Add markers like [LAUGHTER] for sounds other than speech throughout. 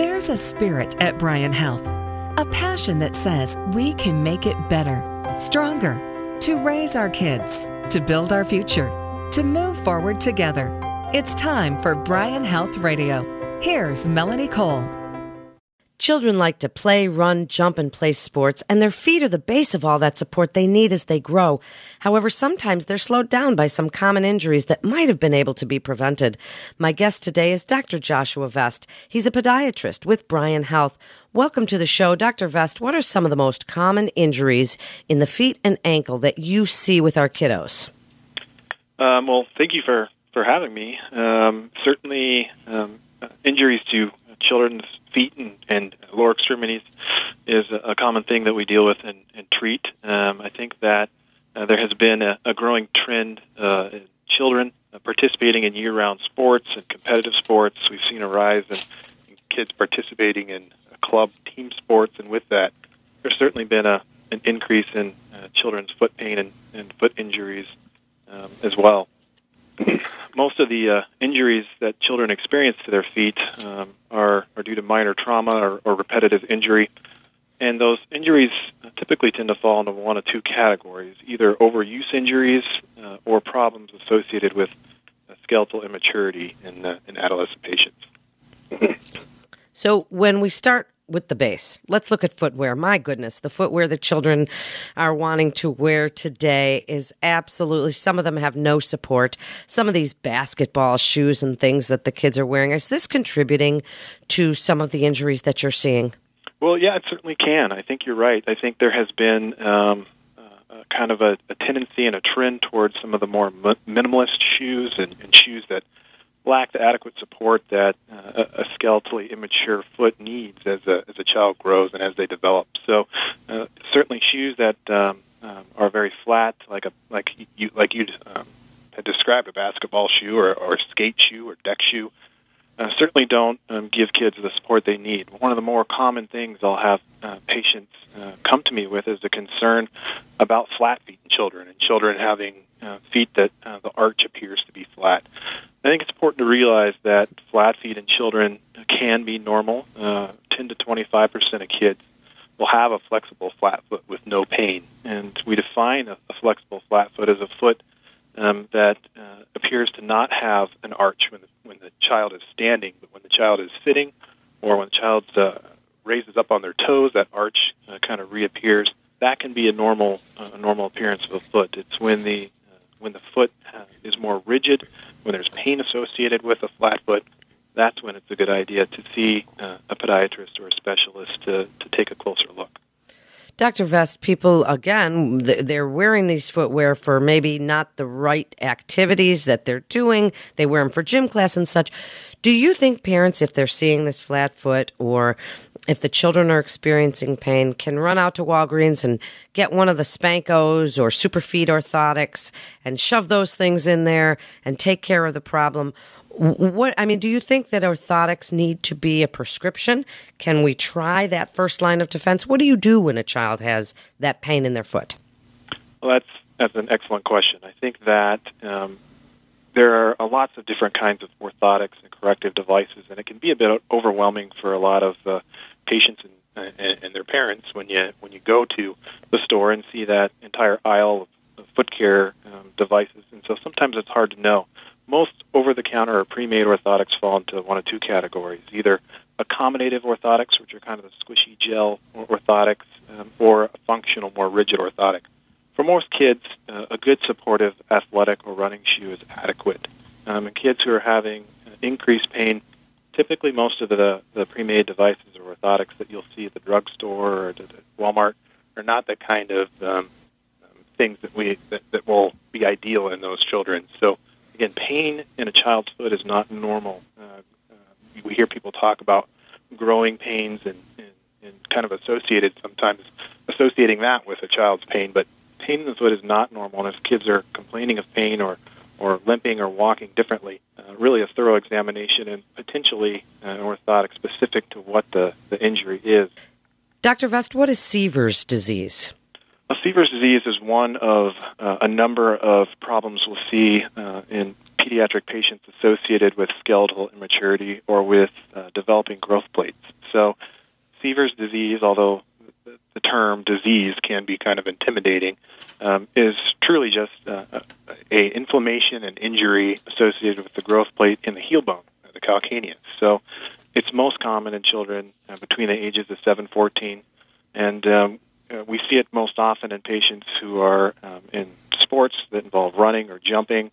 There's a spirit at Bryan Health, a passion that says we can make it better, stronger, to raise our kids, to build our future, to move forward together. It's time for Bryan Health Radio. Here's Melanie Cole. Children like to play, run, jump, and play sports, and their feet are the base of all that support they need as they grow. However, sometimes they're slowed down by some common injuries that might have been able to be prevented. My guest today is Dr. Joshua Vest. He's a podiatrist with Bryan Health. Welcome to the show, Dr. Vest. What are some of the most common injuries in the feet and ankle that you see with our kiddos? Um, well, thank you for, for having me. Um, certainly, um, injuries to children's feet and, and lower extremities is a, common thing that we deal with and, and treat. Um, I think that uh, there has been a, a growing trend uh, in children uh, participating in year-round sports and competitive sports. We've seen a rise in, in kids participating in club team sports, and with that, there's certainly been a, an increase in uh, children's foot pain and, and foot injuries um, as well. [CLEARS THROAT] most of the uh, injuries that children experience to their feet um, are, are due to minor trauma or, or repetitive injury. And those injuries typically tend to fall into one of two categories either overuse injuries uh, or problems associated with skeletal immaturity in, uh, in adolescent patients. so, when we start with the base. Let's look at footwear. My goodness, the footwear that children are wanting to wear today is absolutely, some of them have no support. Some of these basketball shoes and things that the kids are wearing, is this contributing to some of the injuries that you're seeing? Well, yeah, it certainly can. I think you're right. I think there has been um, uh, kind of a, a, tendency and a trend towards some of the more minimalist shoes and, and shoes that lack the adequate support that uh, a skeletally immature foot needs as a as a child grows and as they develop. So, uh, certainly shoes that um, um, are very flat, like a like you like you um, had described a basketball shoe or, or skate shoe or deck shoe. Uh, certainly don't um, give kids the support they need. One of the more common things I'll have uh, patients uh, come to me with is the concern about flat feet in children and children having uh, feet that uh, the arch appears to be flat. I think it's important to realize that flat feet in children can be normal. Uh, 10 to 25 percent of kids will have a flexible flat foot with no pain, and we define a, a flexible flat foot as a foot um, that uh, appears to not have an arch when the, when the child is standing, but when the child is sitting, or when the child uh, raises up on their toes, that arch uh, kind of reappears. That can be a normal, uh, normal appearance of a foot. It's when the when the foot uh, is more rigid, when there's pain associated with a flat foot, that's when it's a good idea to see uh, a podiatrist or a specialist to, to take a closer look. Dr. Vest, people, again, they're wearing these footwear for maybe not the right activities that they're doing. They wear them for gym class and such. Do you think parents, if they're seeing this flat foot or if the children are experiencing pain, can run out to Walgreens and get one of the Spencos or Superfeet orthotics and shove those things in there and take care of the problem? What I mean, do you think that orthotics need to be a prescription? Can we try that first line of defense? What do you do when a child has that pain in their foot? Well, that's that's an excellent question. I think that um, there are lots of different kinds of orthotics and corrective devices, and it can be a bit overwhelming for a lot of uh, patients and, and, and their parents when you when you go to the store and see that entire aisle of, foot care um, devices. And so sometimes it's hard to know. Most over-the-counter or pre-made orthotics fall into one of two categories: either accommodative orthotics, which are kind of the squishy gel orthotics, um, or a functional, more rigid orthotic. For most kids, uh, a good supportive athletic or running shoe is adequate. Um, and kids who are having increased pain typically most of the, the pre-made devices or orthotics that you'll see at the drugstore or at Walmart are not the kind of um, um, things that we that, that will be ideal in those children. So again, pain in a child's foot is not normal. Uh, uh, we hear people talk about growing pains and, and, and kind of associated sometimes associating that with a child's pain, but pain in the foot is not normal. And if kids are complaining of pain or or limping or walking differently, uh, really a thorough examination and potentially uh, an orthotic specific to what the, the injury is. Dr. Vest, what is Sever's disease? Well, Sever's disease is one of uh, a number of problems we'll see uh, in pediatric patients associated with skeletal immaturity or with uh, developing growth plates. So, Sever's disease, although the term disease can be kind of intimidating, um, is truly just uh, a inflammation and injury associated with the growth plate in the heel bone, the calcaneus. So, it's most common in children uh, between the ages of 7 14, and um, uh, we see it most often in patients who are um, in sports that involve running or jumping.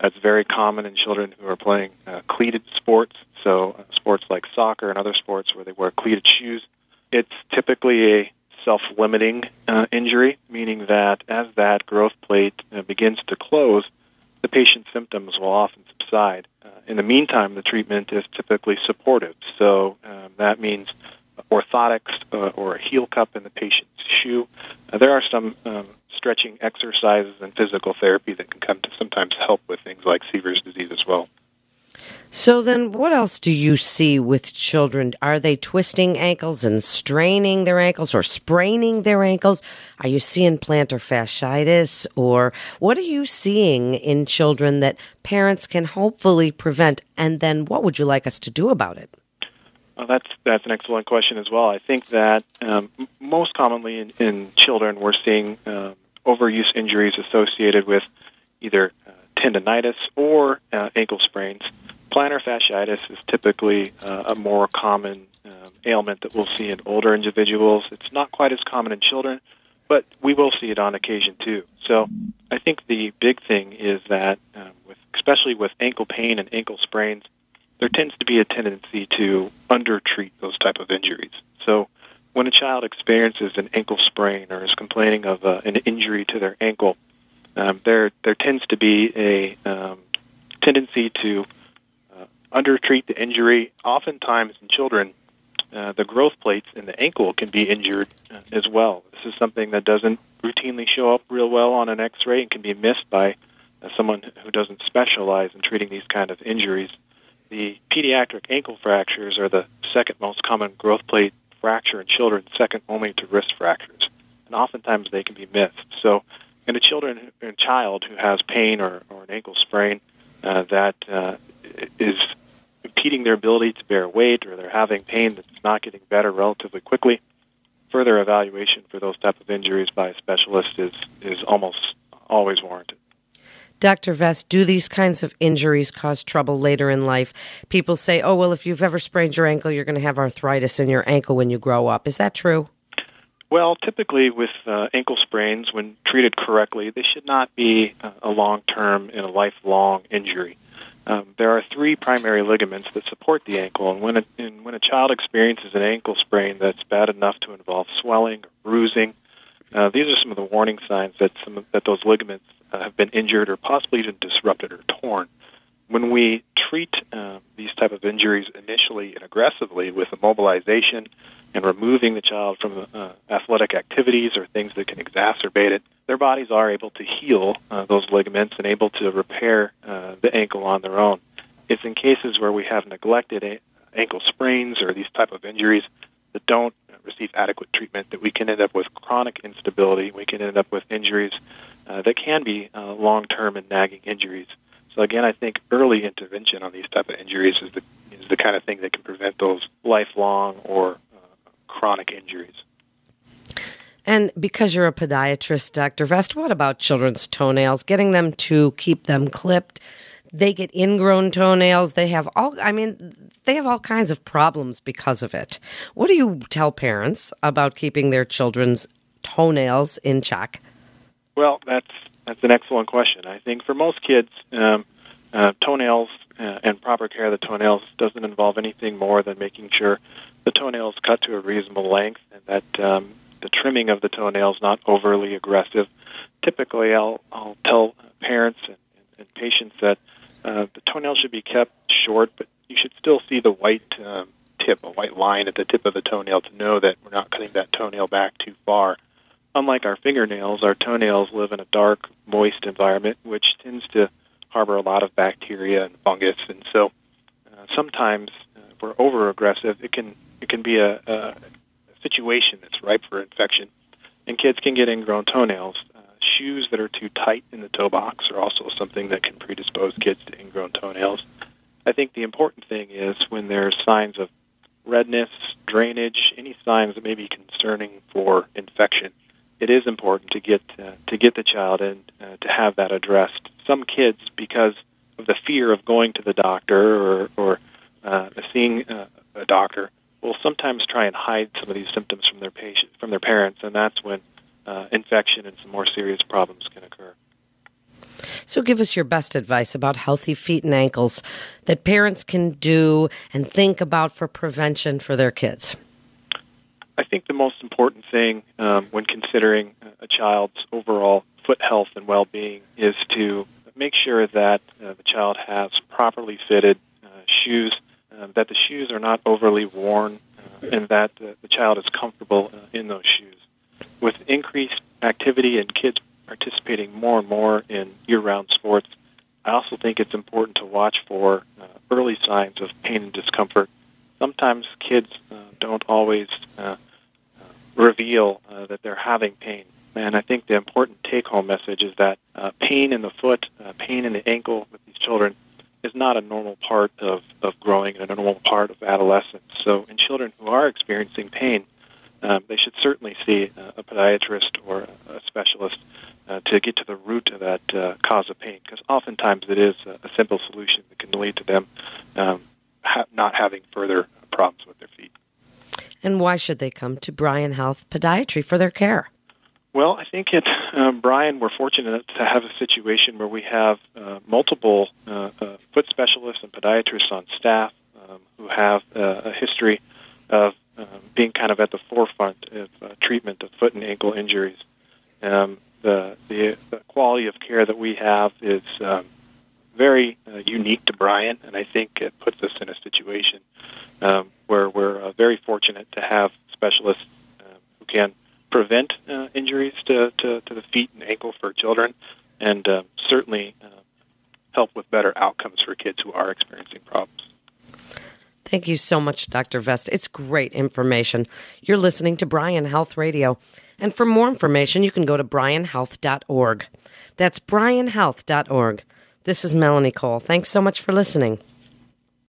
That's very common in children who are playing uh, cleated sports, so uh, sports like soccer and other sports where they wear cleated shoes. It's typically a self-limiting uh, injury, meaning that as that growth plate uh, begins to close, the patient's symptoms will often subside. Uh, in the meantime, the treatment is typically supportive, so um, that means orthotics uh, or a heel cup in the patient's shoe. Uh, there are some um, stretching exercises and physical therapy that can come to sometimes help with things like Sever's disease as well. So then, what else do you see with children? Are they twisting ankles and straining their ankles or spraining their ankles? Are you seeing plantar fasciitis or what are you seeing in children that parents can hopefully prevent? And then, what would you like us to do about it? Well, that's that's an excellent question as well. I think that um, most commonly in, in, children, we're seeing um, overuse injuries associated with either uh, tendonitis or uh, ankle sprains. Plantar fasciitis is typically uh, a more common um, ailment that we'll see in older individuals. It's not quite as common in children, but we will see it on occasion too. So I think the big thing is that, um, with, especially with ankle pain and ankle sprains, there tends to be a tendency to undertreat those type of injuries. So when a child experiences an ankle sprain or is complaining of uh, an injury to their ankle, um, there there tends to be a um, tendency to undertreat the injury. Oftentimes in children, uh, the growth plates in the ankle can be injured uh, as well. This is something that doesn't routinely show up real well on an X-ray and can be missed by uh, someone who doesn't specialize in treating these kind of injuries. The pediatric ankle fractures are the second most common growth plate fracture in children, second only to wrist fractures. And oftentimes they can be missed. So, in a children, in a child who has pain or, or an ankle sprain uh, that uh, is impeding their ability to bear weight, or they're having pain that's not getting better relatively quickly, further evaluation for those type of injuries by a specialist is is almost always warranted. Dr. Vest, do these kinds of injuries cause trouble later in life? People say, oh, well, if you've ever sprained your ankle, you're going to have arthritis in your ankle when you grow up. Is that true? Well, typically with uh, ankle sprains, when treated correctly, they should not be uh, a long term and a lifelong injury. Um, there are three primary ligaments that support the ankle, and when a, and when a child experiences an ankle sprain that's bad enough to involve swelling or bruising, uh, these are some of the warning signs that some that those ligaments uh, have been injured or possibly even disrupted or torn. When we treat uh, these type of injuries initially and aggressively with immobilization and removing the child from uh, athletic activities or things that can exacerbate it, their bodies are able to heal uh, those ligaments and able to repair uh, the ankle on their own. It's in cases where we have neglected a- ankle sprains or these type of injuries that don't receive adequate treatment that we can end up with chronic instability. We can end up with injuries uh, that can be uh, long-term and nagging injuries. So again, I think early intervention on these type of injuries is the is the kind of thing that can prevent those lifelong or chronic injuries. And because you're a podiatrist, Dr. Vest, what about children's toenails? Getting them to keep them clipped. They get ingrown toenails. They have all, I mean, they have all kinds of problems because of it. What do you tell parents about keeping their children's toenails in check? Well, that's that's an excellent question. I think for most kids, um, uh, toenails uh, and proper care of the toenails doesn't involve anything more than making sure the toenails cut to a reasonable length and that um, the trimming of the toenails not overly aggressive. Typically, I'll I'll tell parents and, and patients that uh, the toenail should be kept short, but you should still see the white um, tip, a white line at the tip of the toenail to know that we're not cutting that toenail back too far. Unlike our fingernails, our toenails live in a dark, moist environment, which tends to harbor a lot of bacteria and fungus. And so, uh, sometimes, uh, if we're over aggressive, it can it can be a, a situation that's ripe for infection, and kids can get ingrown toenails. Uh, shoes that are too tight in the toe box are also something that can predispose kids to ingrown toenails. I think the important thing is when there's signs of redness, drainage, any signs that may be concerning for infection, it is important to get uh, to get the child in uh, to have that addressed. Some kids, because of the fear of going to the doctor or, or uh, seeing uh, a doctor, will sometimes try and hide some of these symptoms from their patient from their parents, and that's when uh, infection and some more serious problems can occur. So, give us your best advice about healthy feet and ankles that parents can do and think about for prevention for their kids. I think the most important thing um, when considering a child's overall foot health and well being is to make sure that uh, the child has properly fitted uh, shoes, uh, that the shoes are not overly worn, uh, and that the child is comfortable uh, in those shoes. With increased activity and kids participating more and more in year round sports, I also think it's important to watch for uh, early signs of pain and discomfort. Sometimes kids uh, don't always uh, uh reveal uh, that they're having pain. And I think the important take home message is that uh, pain in the foot, pain in the ankle with these children is not a normal part of, of growing and a normal part of adolescence. So, in children who are experiencing pain, um, they should certainly see a podiatrist or a specialist uh, to get to the root of that uh, cause of pain, because oftentimes it is a, simple solution that can lead to them um, ha- not having further problems with their feet. And why should they come to Bryan Health Podiatry for their care? Well, I think at um, Bryan, we're fortunate to have a situation where we have uh, multiple uh, uh, foot specialists and podiatrists on staff um, who have uh, a history of um, being kind of at the forefront of uh, treatment of foot and ankle injuries. Um, the, the, the quality of care that we have is um, very uh, unique to Bryan, and I think it puts us in a situation um, where we're uh, very fortunate to have specialists uh, who can prevent uh, injuries to, to, to, the feet and ankle for children, and uh, certainly uh, help with better outcomes for kids who are experiencing problems. Thank you so much, Dr. Vest. It's great information. You're listening to Bryan Health Radio. And for more information, you can go to bryanhealth.org. That's bryanhealth.org. This is Melanie Cole. Thanks so much for listening.